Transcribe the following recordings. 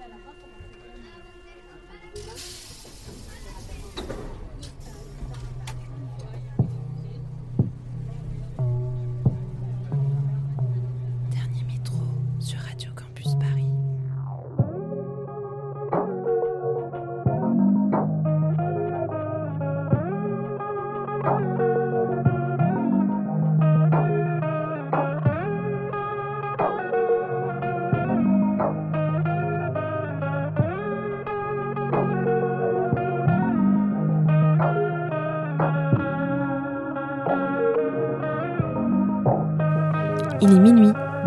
Gracias.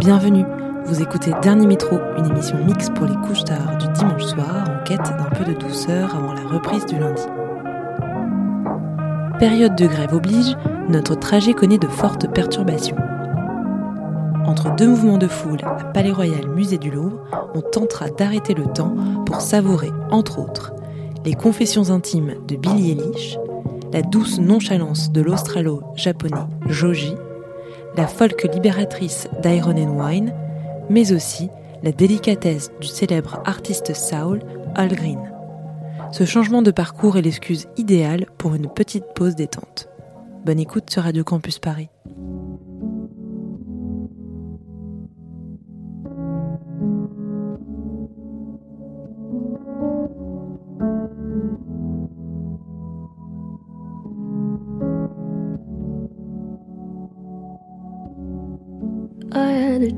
Bienvenue, vous écoutez Dernier Métro, une émission mixte pour les couches tard du dimanche soir en quête d'un peu de douceur avant la reprise du lundi. Période de grève oblige, notre trajet connaît de fortes perturbations. Entre deux mouvements de foule à Palais Royal Musée du Louvre, on tentera d'arrêter le temps pour savourer, entre autres, les confessions intimes de Billy Eilish, la douce nonchalance de l'australo-japonais Joji, la folk libératrice d'Iron and Wine, mais aussi la délicatesse du célèbre artiste Saul Hallgreen. Ce changement de parcours est l'excuse idéale pour une petite pause détente. Bonne écoute sur Radio Campus Paris.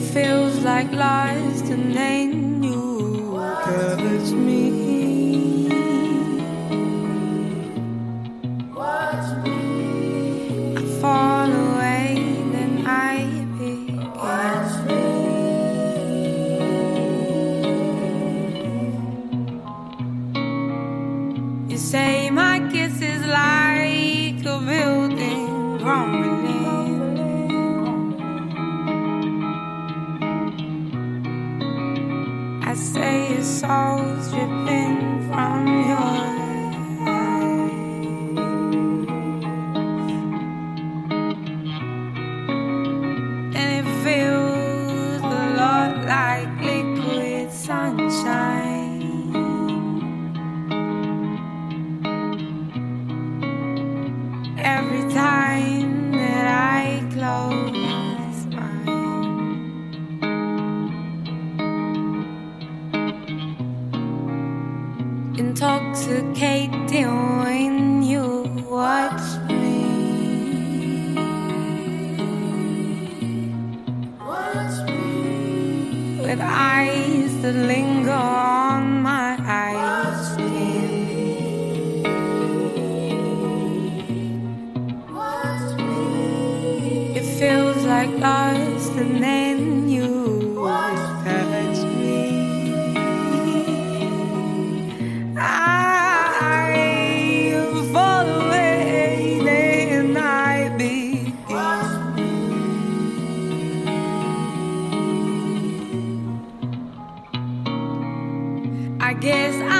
Feels like lies and then intoxicated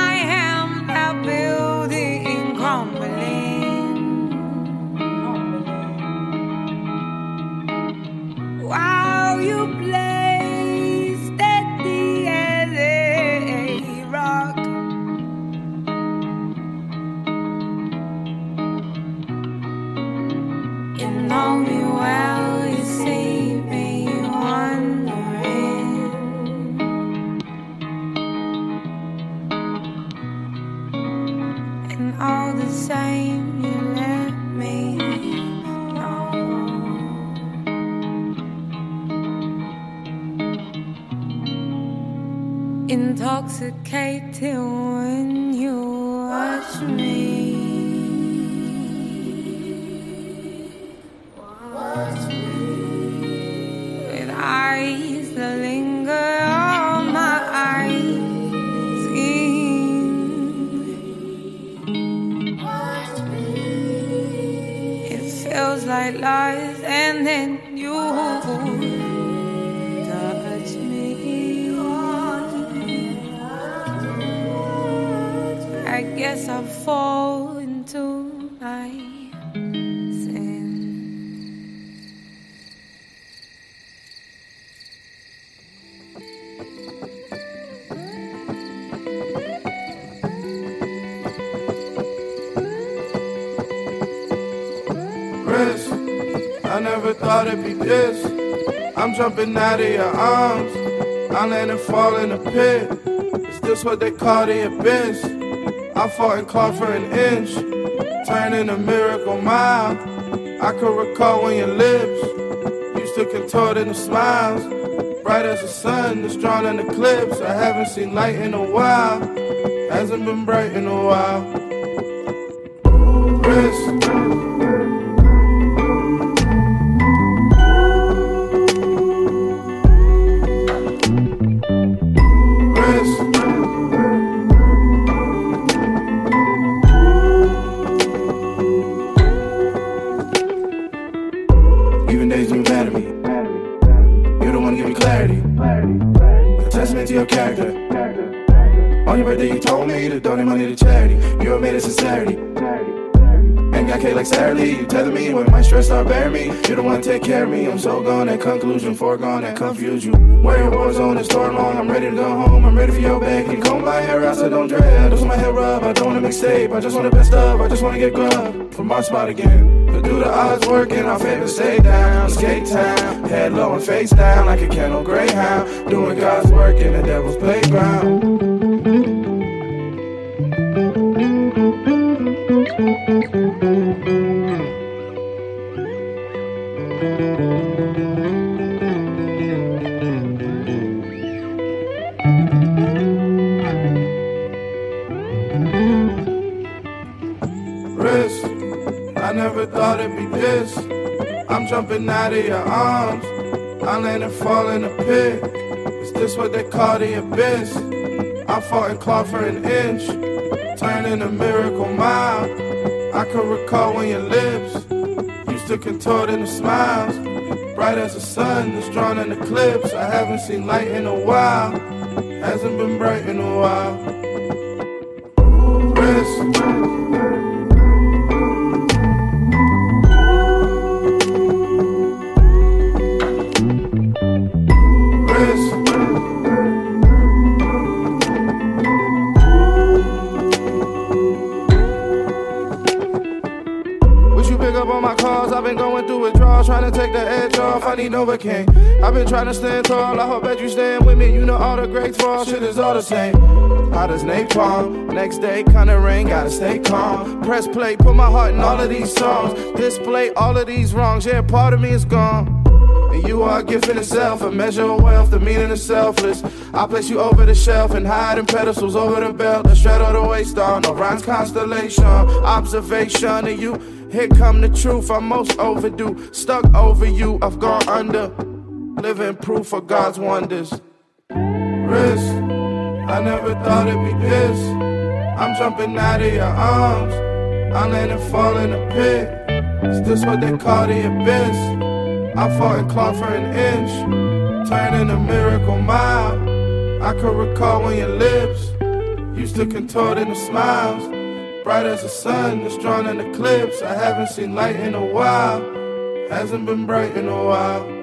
jumping out of your arms. I land and fall in a pit. Is this what they call the abyss? I fought and clawed for an inch, turning a miracle mile. I could recall when your lips used to contort into smiles, bright as the sun that's drawn in eclipse. I haven't seen light in a while, hasn't been bright in a while. Wrist. Take care of me. I'm so gone at conclusion, foregone that confuse you. Where your war zone is long. I'm ready to go home. I'm ready for your back. You comb my hair out, so don't dread. I just my hair rub. I don't want to mixtape. I just want the best of. I just want to get grub from my spot again. But do the odds work in our favor? Stay down, skate town, head low and face down like a kennel greyhound. Doing God's work in the devil's playground. Jumping out of your arms. I land and fall in a pit. Is this what they call the abyss? I fought and clawed for an inch, turning a miracle mile. I can recall when your lips used to contort into smiles, bright as the sun that's drawn in eclipse. I haven't seen light in a while, hasn't been bright in a while. Wrist. Need Novocaine. I've been trying to stand tall, I hope that you stand with me. You know all the greats fall, shit is all the same. Hot as napalm, next day kinda rain, gotta stay calm. Press play, put my heart in all of these songs. Display all of these wrongs, yeah, part of me is gone. And you are a gift in itself, a measure of wealth, the meaning is selfless. I place you over the shelf and hide in pedestals over the belt, the shred of the waist on, Orion's constellation, observation of you. Here come the truth, I'm most overdue. Stuck over you, I've gone under. Living proof of God's wonders. Risk, I never thought it'd be this. I'm jumping out of your arms. I land and fall in a pit. Is this what they call the abyss? I fought and clawed for an inch, turning a miracle mile. I could recall when your lips Used to contort into smiles. Bright as the sun, it's drawn in eclipse. I haven't seen light in a while. Hasn't been bright in a while.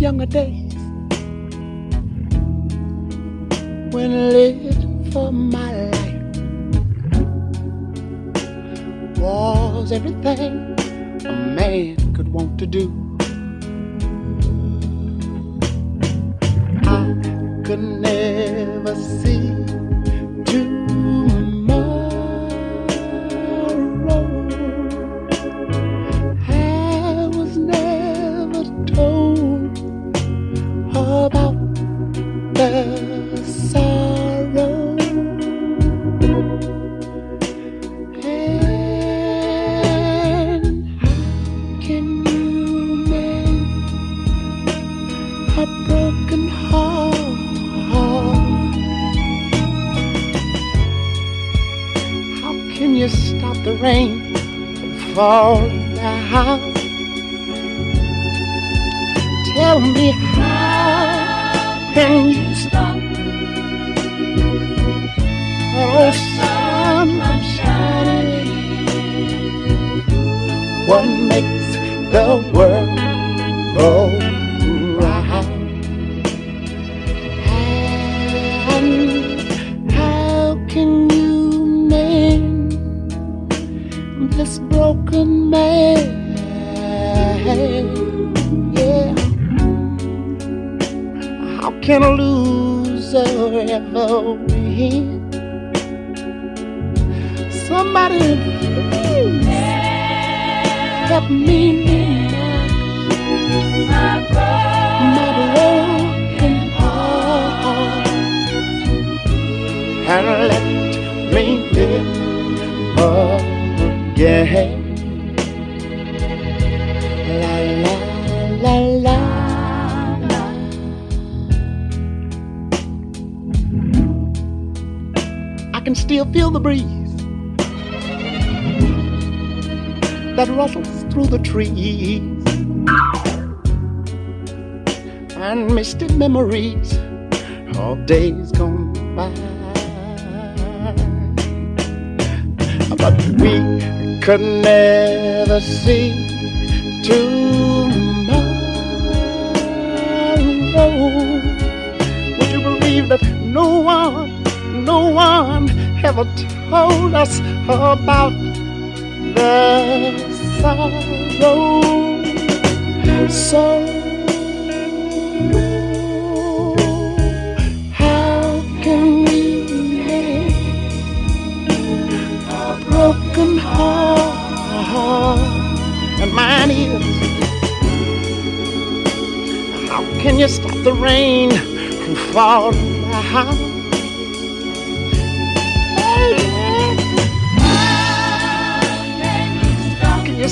Younger days. When I lived for my life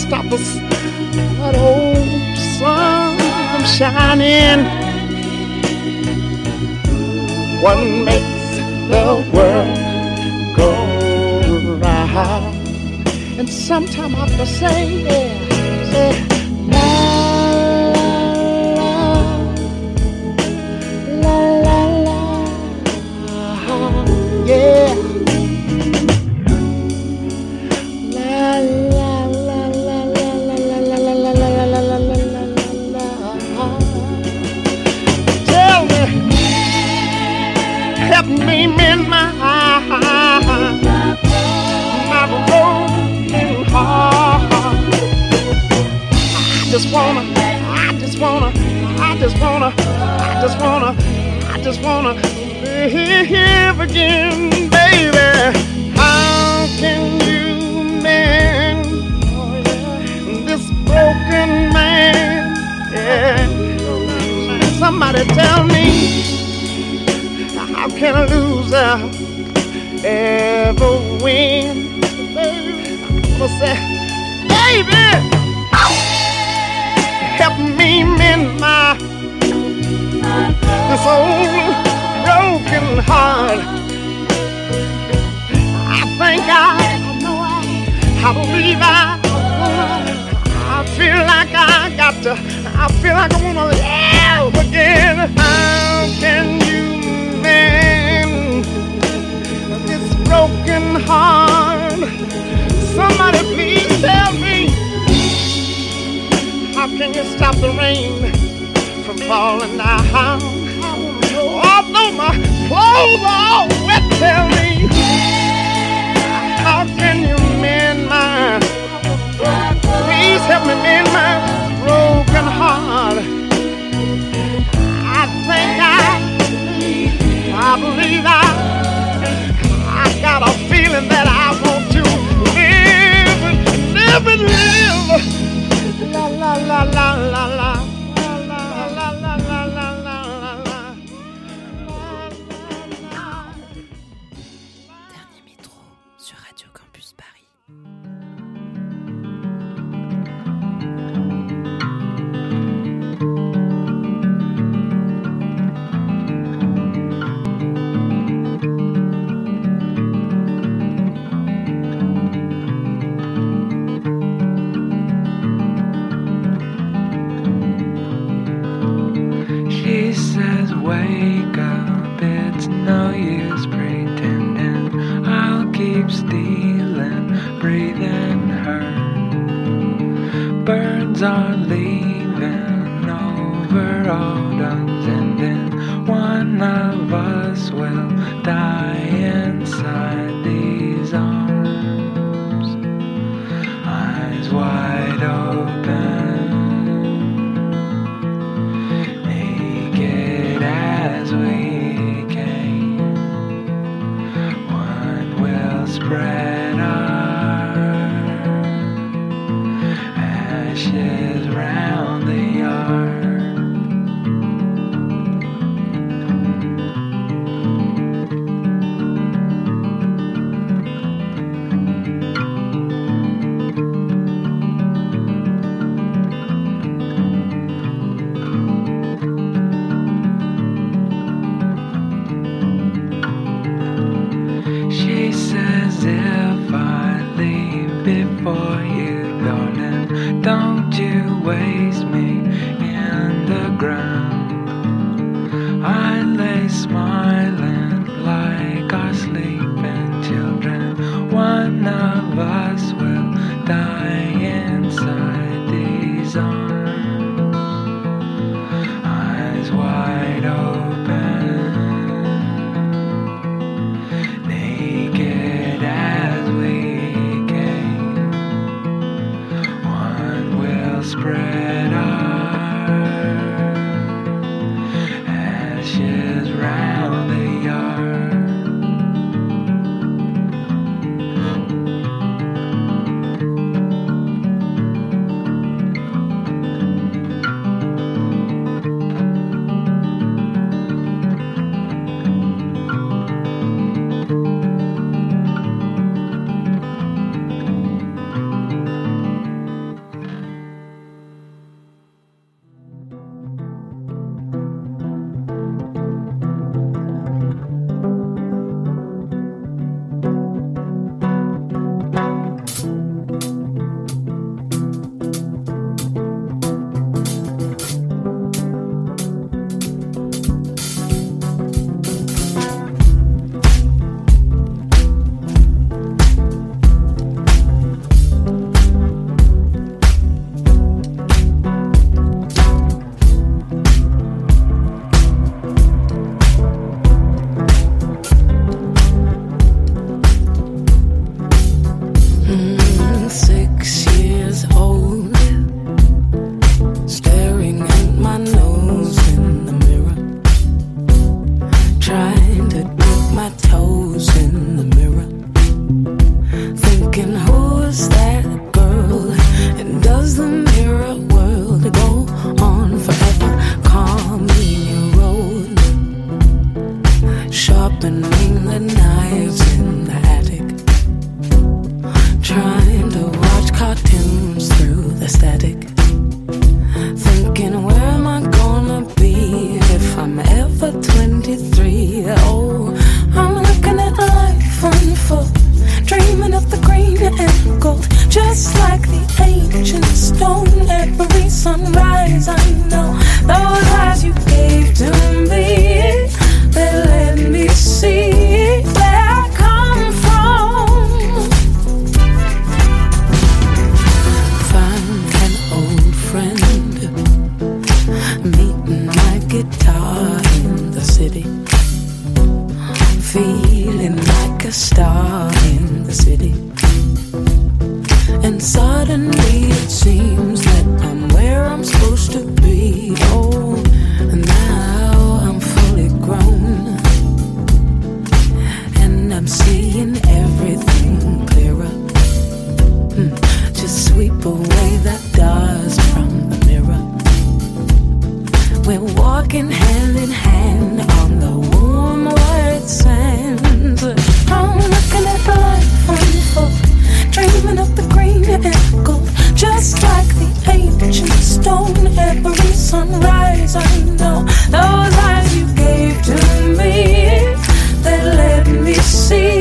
stop us? That old sun from shining. What makes the world go round? And sometime I have to say, yeah, say, just wanna, I just wanna, I just wanna live again, baby. How can you mend this broken man? Yeah. Somebody tell me, how can a loser ever win? Say, baby, help me mend my this broken heart. I think I, I believe I, I feel like I got to, I feel like I wanna live again. How can you mend this broken heart? Somebody please tell me, how can you stop the rain from falling down. My clothes are wet, tell me, how can you mend my? Please help me mend my broken heart. I think I, I believe I, I got a feeling that I want to live, live and live. La la la la la la. that dust from the mirror. We're walking hand in hand on the warm white sands. I'm looking at the life unfold, dreaming of the green and gold, just like the ancient stone. Every sunrise, I know those eyes you gave to me that let me see.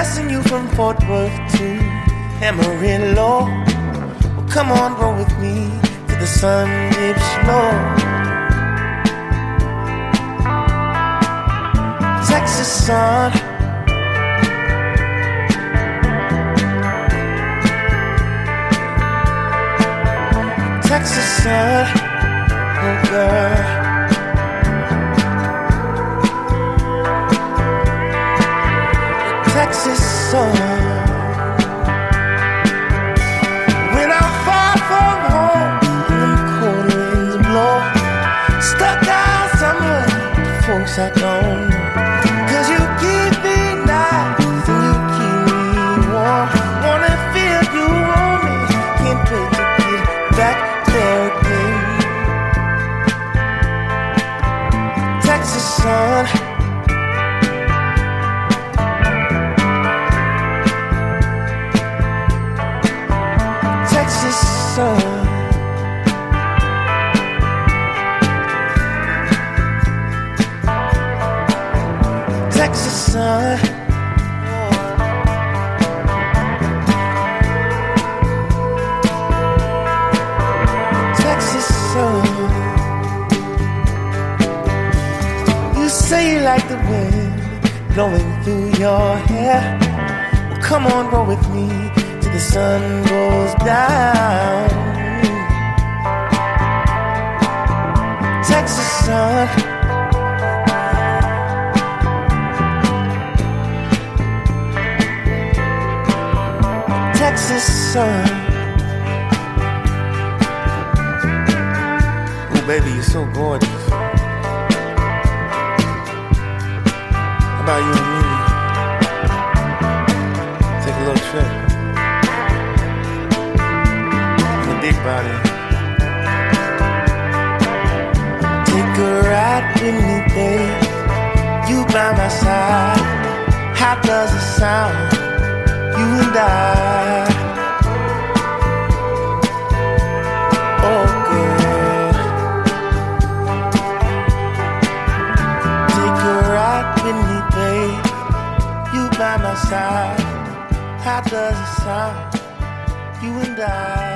Passing you from Fort Worth to Amarillo. Well, come on, roll with me till the sun dips low. Texas sun. Texas sun, oh girl. 있어. Texas sun. Oh, baby, you're so gorgeous. How about you and me? Take a little trip. In big body. Take a ride with me, babe. You by my side. How does it sound? You and I. How does it sound? You and I.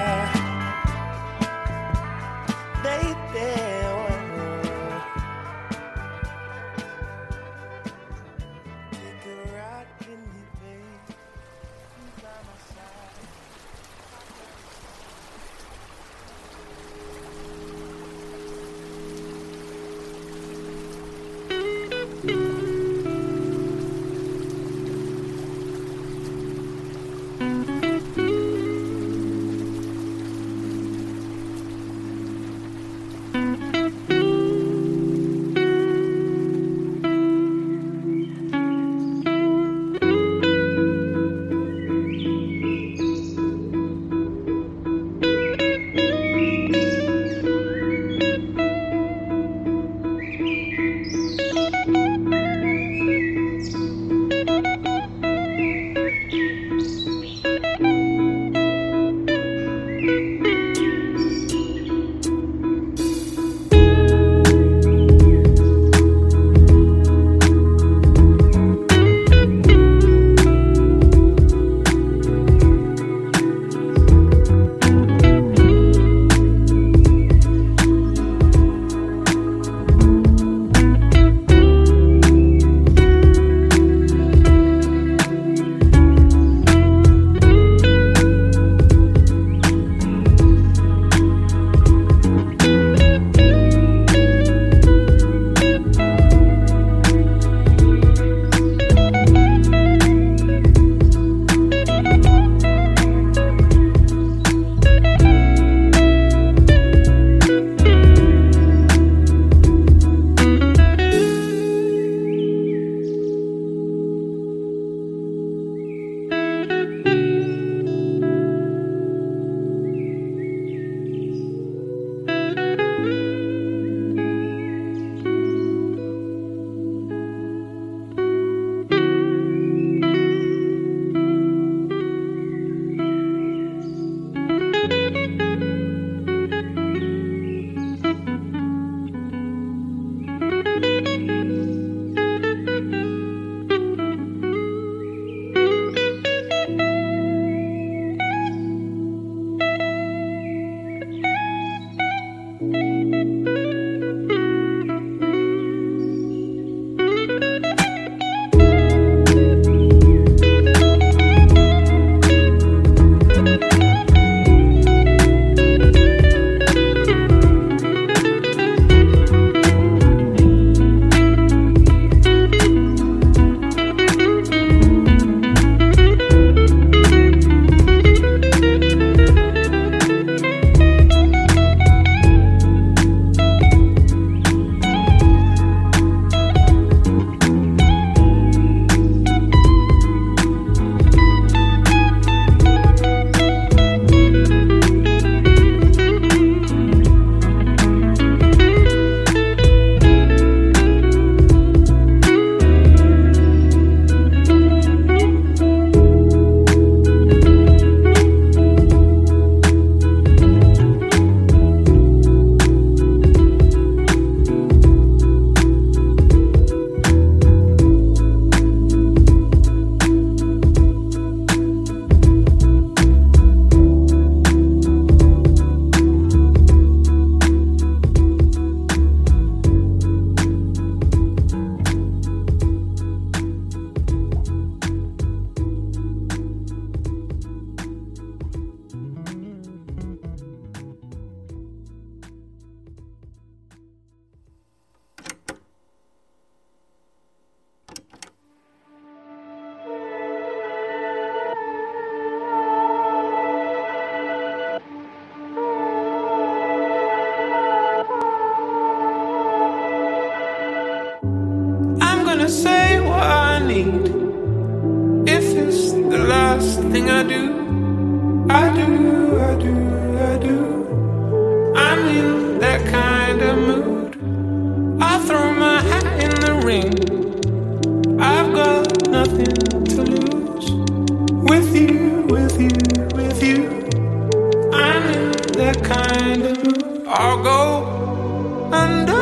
I'll go under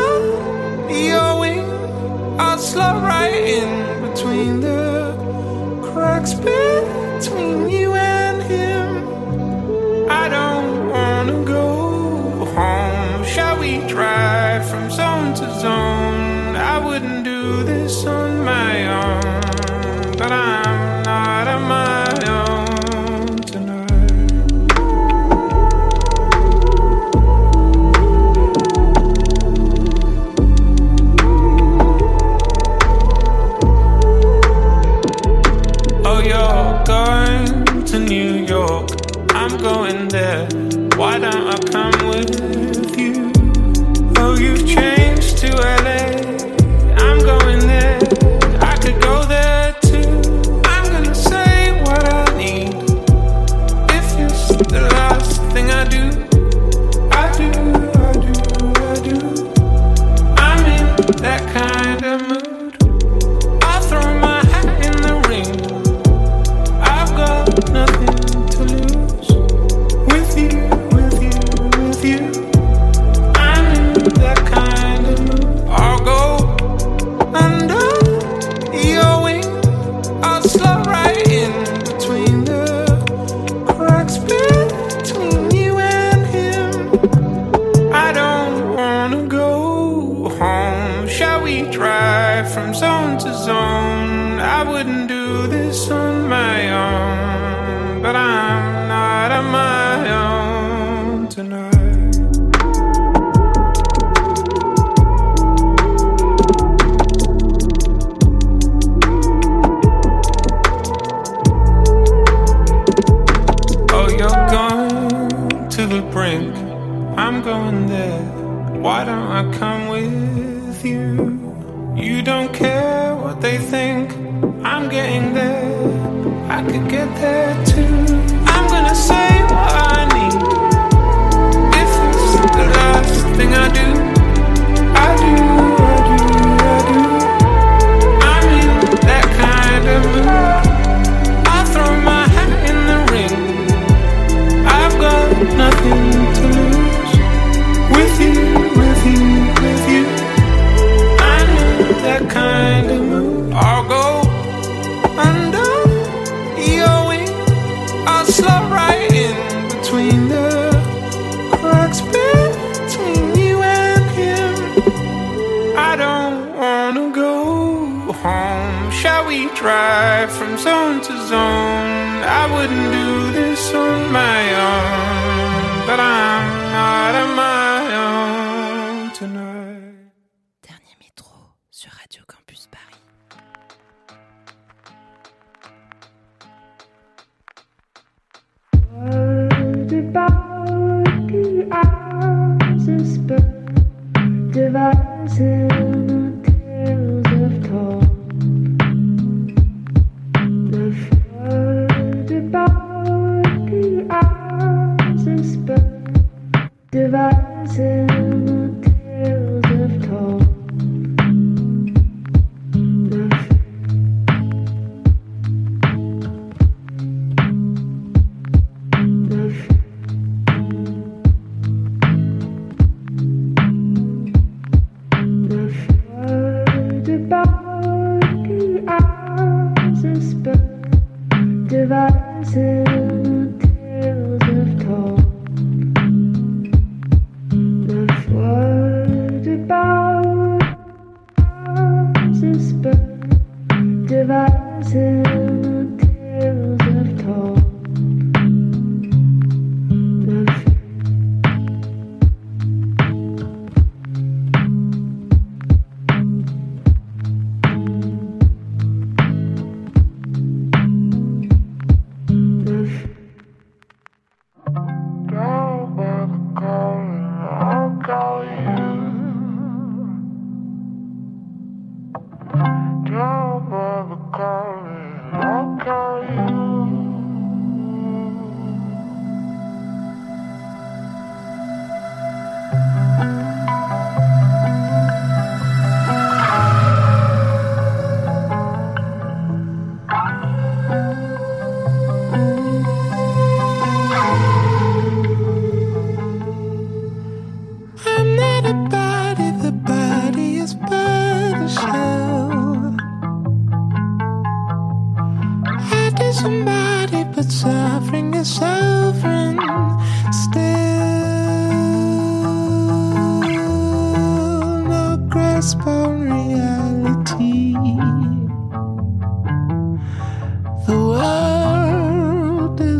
your wing. I'll slide right in between the cracks. Beneath.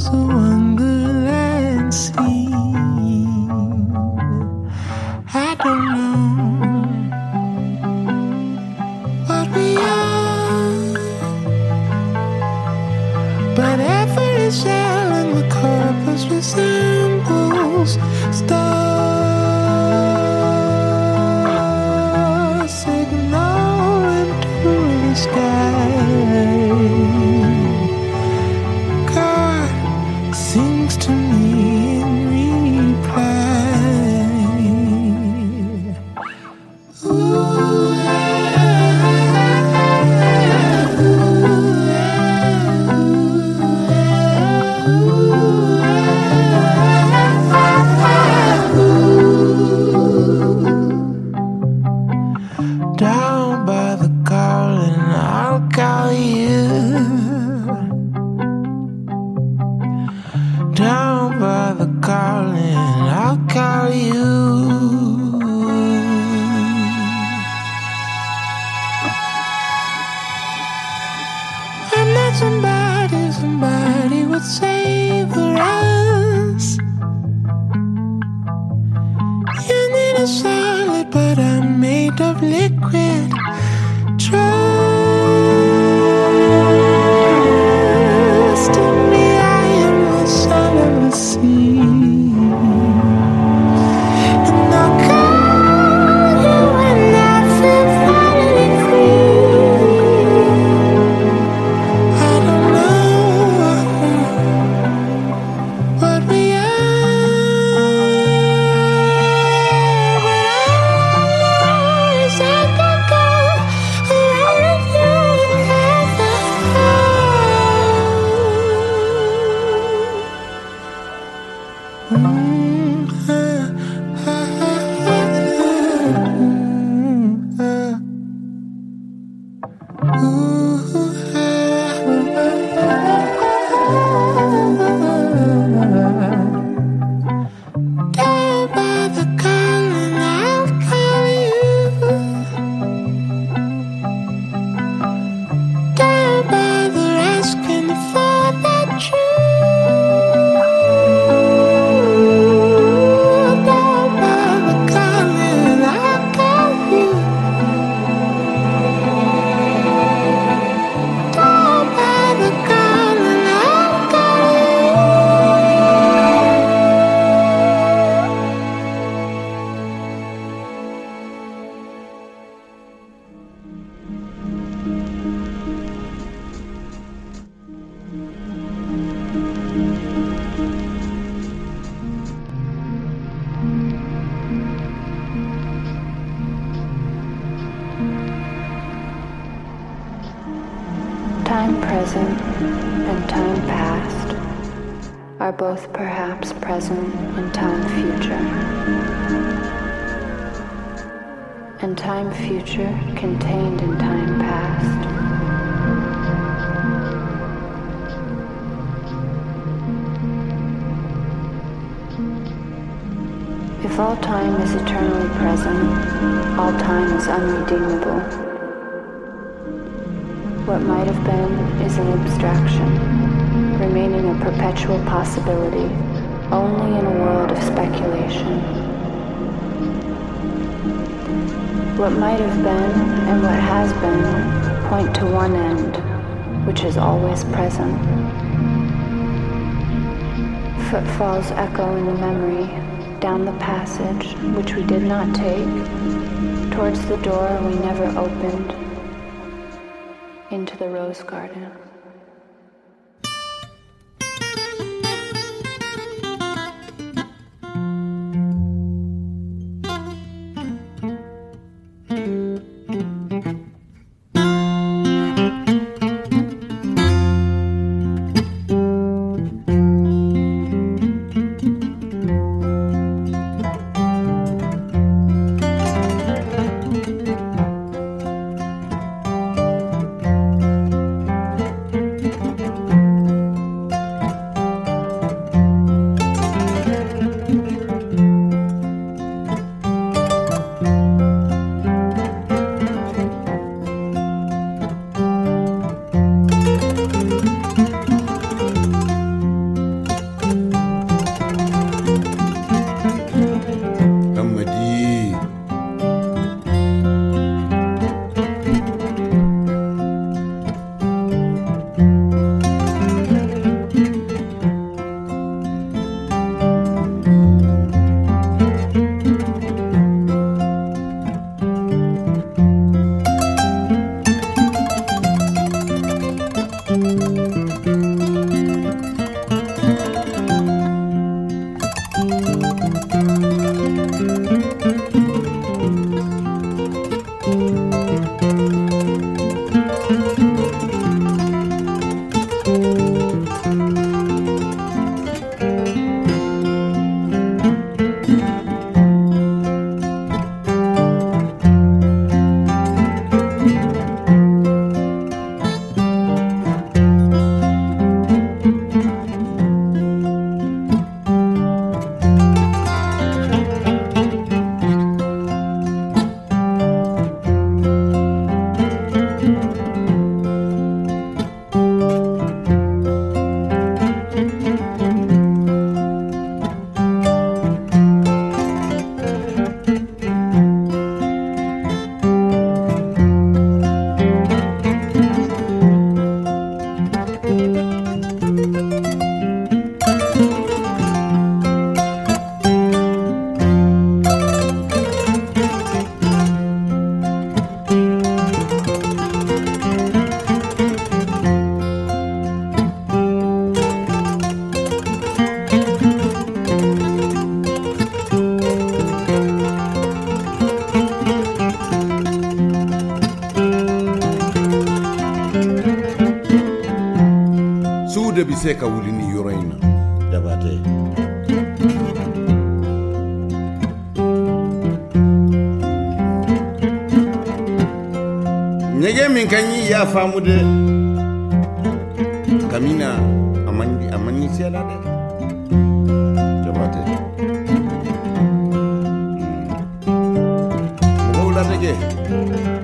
so What might have been is an abstraction, remaining a perpetual possibility only in a world of speculation. What might have been and what has been point to one end, which is always present. Footfalls echo in the memory down the passage which we did not take, towards the door we never opened the rose garden. Grande.